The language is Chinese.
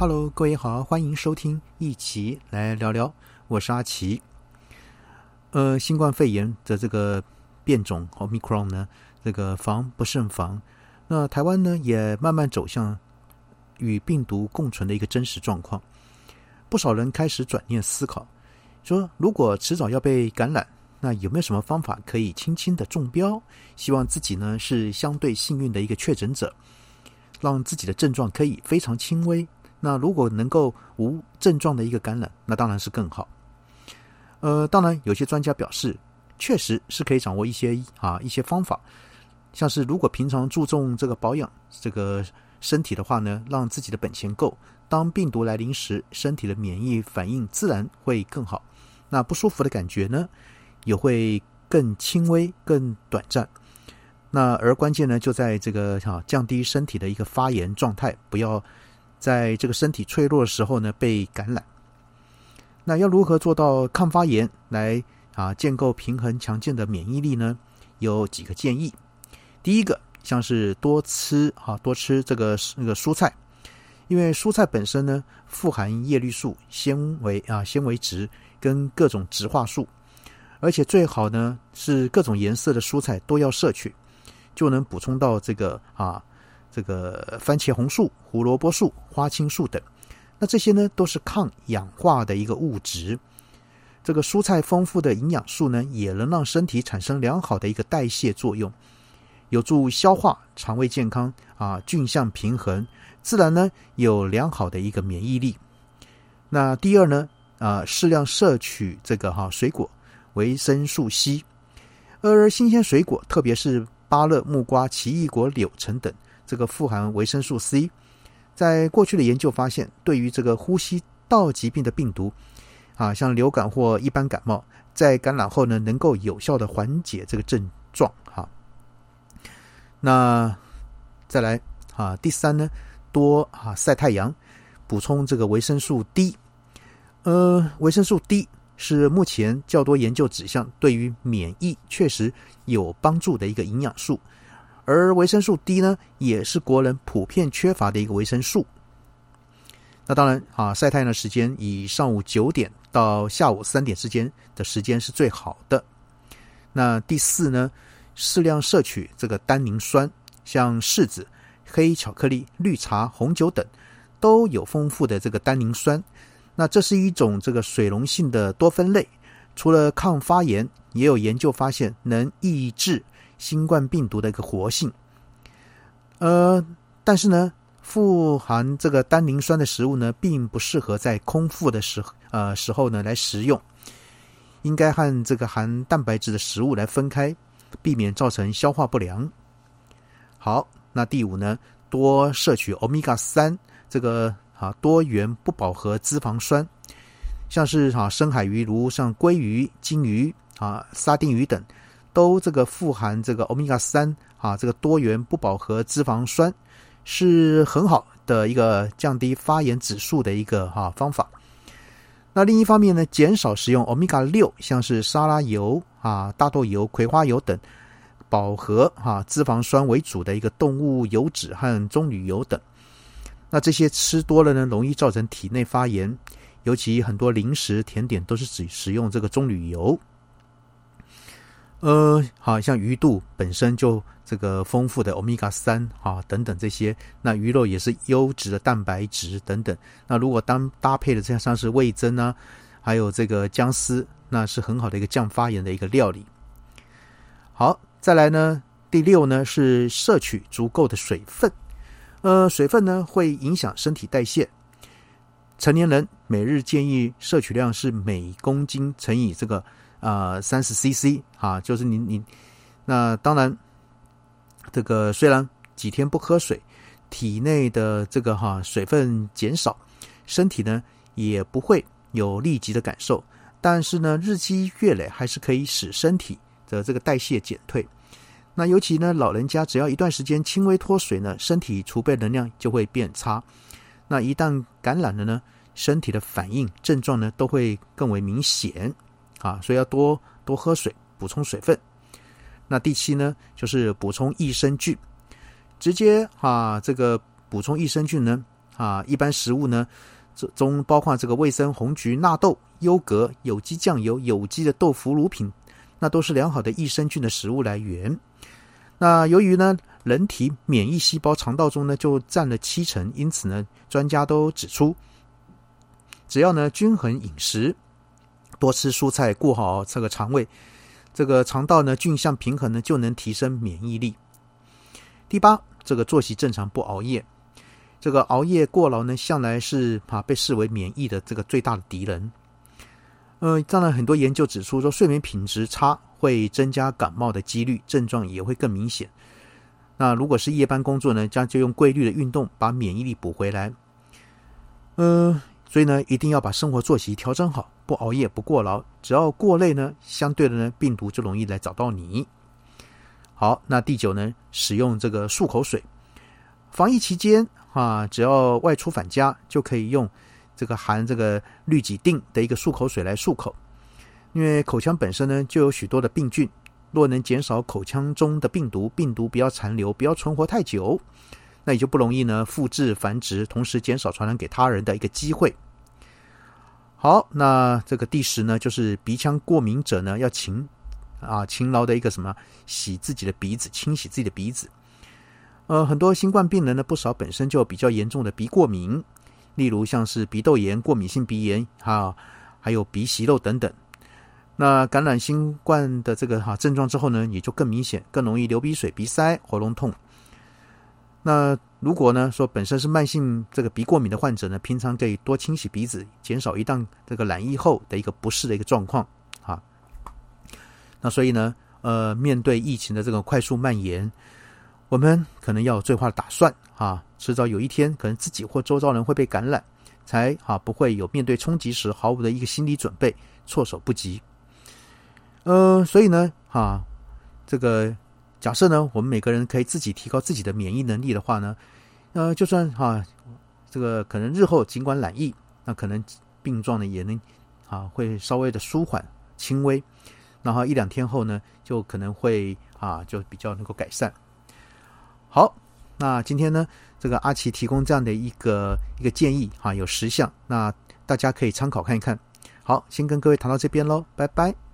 Hello，各位好，欢迎收听一起来聊聊，我是阿奇。呃，新冠肺炎的这个变种 Omicron 呢，这个防不胜防。那台湾呢，也慢慢走向与病毒共存的一个真实状况。不少人开始转念思考，说如果迟早要被感染，那有没有什么方法可以轻轻的中标？希望自己呢是相对幸运的一个确诊者，让自己的症状可以非常轻微。那如果能够无症状的一个感染，那当然是更好。呃，当然有些专家表示，确实是可以掌握一些啊一些方法，像是如果平常注重这个保养这个身体的话呢，让自己的本钱够，当病毒来临时，身体的免疫反应自然会更好。那不舒服的感觉呢，也会更轻微、更短暂。那而关键呢，就在这个哈降低身体的一个发炎状态，不要。在这个身体脆弱的时候呢，被感染，那要如何做到抗发炎，来啊建构平衡强健的免疫力呢？有几个建议。第一个，像是多吃哈，多吃这个那个蔬菜，因为蔬菜本身呢富含叶绿素、纤维啊纤维质跟各种植化素，而且最好呢是各种颜色的蔬菜都要摄取，就能补充到这个啊。这个番茄红素、胡萝卜素、花青素等，那这些呢都是抗氧化的一个物质。这个蔬菜丰富的营养素呢，也能让身体产生良好的一个代谢作用，有助消化、肠胃健康啊，菌相平衡，自然呢有良好的一个免疫力。那第二呢，啊，适量摄取这个哈水果维生素 C，而新鲜水果，特别是芭乐、木瓜、奇异果、柳橙等。这个富含维生素 C，在过去的研究发现，对于这个呼吸道疾病的病毒，啊，像流感或一般感冒，在感染后呢，能够有效的缓解这个症状。哈，那再来啊，第三呢，多啊晒太阳，补充这个维生素 D。呃，维生素 D 是目前较多研究指向对于免疫确实有帮助的一个营养素。而维生素 D 呢，也是国人普遍缺乏的一个维生素。那当然啊，晒太阳的时间以上午九点到下午三点之间的时间是最好的。那第四呢，适量摄取这个单宁酸，像柿子、黑巧克力、绿茶、红酒等都有丰富的这个单宁酸。那这是一种这个水溶性的多酚类，除了抗发炎，也有研究发现能抑制。新冠病毒的一个活性，呃，但是呢，富含这个单磷酸的食物呢，并不适合在空腹的时呃时候呢来食用，应该和这个含蛋白质的食物来分开，避免造成消化不良。好，那第五呢，多摄取欧米伽三这个啊多元不饱和脂肪酸，像是啊深海鱼，如像鲑鱼、金鱼啊沙丁鱼等。都这个富含这个欧米伽三啊，这个多元不饱和脂肪酸是很好的一个降低发炎指数的一个哈方法。那另一方面呢，减少使用欧米伽六，像是沙拉油啊、大豆油、葵花油等饱和哈脂肪酸为主的一个动物油脂和棕榈油等。那这些吃多了呢，容易造成体内发炎，尤其很多零食甜点都是只使用这个棕榈油。呃，好像鱼肚本身就这个丰富的欧米伽三啊等等这些，那鱼肉也是优质的蛋白质等等。那如果当搭配的这样像是味增啊，还有这个姜丝，那是很好的一个降发炎的一个料理。好，再来呢，第六呢是摄取足够的水分。呃，水分呢会影响身体代谢。成年人每日建议摄取量是每公斤乘以这个。啊，三十 CC 啊，就是你你那当然，这个虽然几天不喝水，体内的这个哈水分减少，身体呢也不会有立即的感受，但是呢日积月累还是可以使身体的这个代谢减退。那尤其呢老人家只要一段时间轻微脱水呢，身体储备能量就会变差。那一旦感染了呢，身体的反应症状呢都会更为明显。啊，所以要多多喝水，补充水分。那第七呢，就是补充益生菌。直接啊，这个补充益生菌呢，啊，一般食物呢，中包括这个味增、红菊、纳豆、优格、有机酱油、有机的豆腐乳品，那都是良好的益生菌的食物来源。那由于呢，人体免疫细胞肠道中呢就占了七成，因此呢，专家都指出，只要呢均衡饮食，多吃蔬菜，顾好这个肠胃，这个肠道呢菌相平衡呢，就能提升免疫力。第八，这个作息正常，不熬夜。这个熬夜过劳呢，向来是啊被视为免疫的这个最大的敌人。呃，当然很多研究指出说，睡眠品质差会增加感冒的几率，症状也会更明显。那如果是夜班工作呢，将就用规律的运动把免疫力补回来。呃，所以呢，一定要把生活作息调整好，不熬夜，不过劳。只要过累呢，相对的呢，病毒就容易来找到你。好，那第九呢，使用这个漱口水。防疫期间。啊，只要外出返家，就可以用这个含这个氯己定的一个漱口水来漱口。因为口腔本身呢就有许多的病菌，若能减少口腔中的病毒，病毒不要残留，不要存活太久，那也就不容易呢复制繁殖，同时减少传染给他人的一个机会。好，那这个第十呢，就是鼻腔过敏者呢要勤啊勤劳的一个什么洗自己的鼻子，清洗自己的鼻子。呃，很多新冠病人呢，不少本身就比较严重的鼻过敏，例如像是鼻窦炎、过敏性鼻炎哈，还有鼻息肉等等。那感染新冠的这个哈症状之后呢，也就更明显，更容易流鼻水、鼻塞、喉咙痛。那如果呢说本身是慢性这个鼻过敏的患者呢，平常可以多清洗鼻子，减少一旦这个染疫后的一个不适的一个状况啊。那所以呢，呃，面对疫情的这个快速蔓延。我们可能要有最坏的打算啊，迟早有一天，可能自己或周遭人会被感染，才啊不会有面对冲击时毫无的一个心理准备，措手不及。呃，所以呢，哈，这个假设呢，我们每个人可以自己提高自己的免疫能力的话呢，呃，就算哈，这个可能日后尽管染疫，那可能病状呢也能啊会稍微的舒缓轻微，然后一两天后呢，就可能会啊就比较能够改善。好，那今天呢，这个阿奇提供这样的一个一个建议啊，有十项，那大家可以参考看一看。好，先跟各位谈到这边喽，拜拜。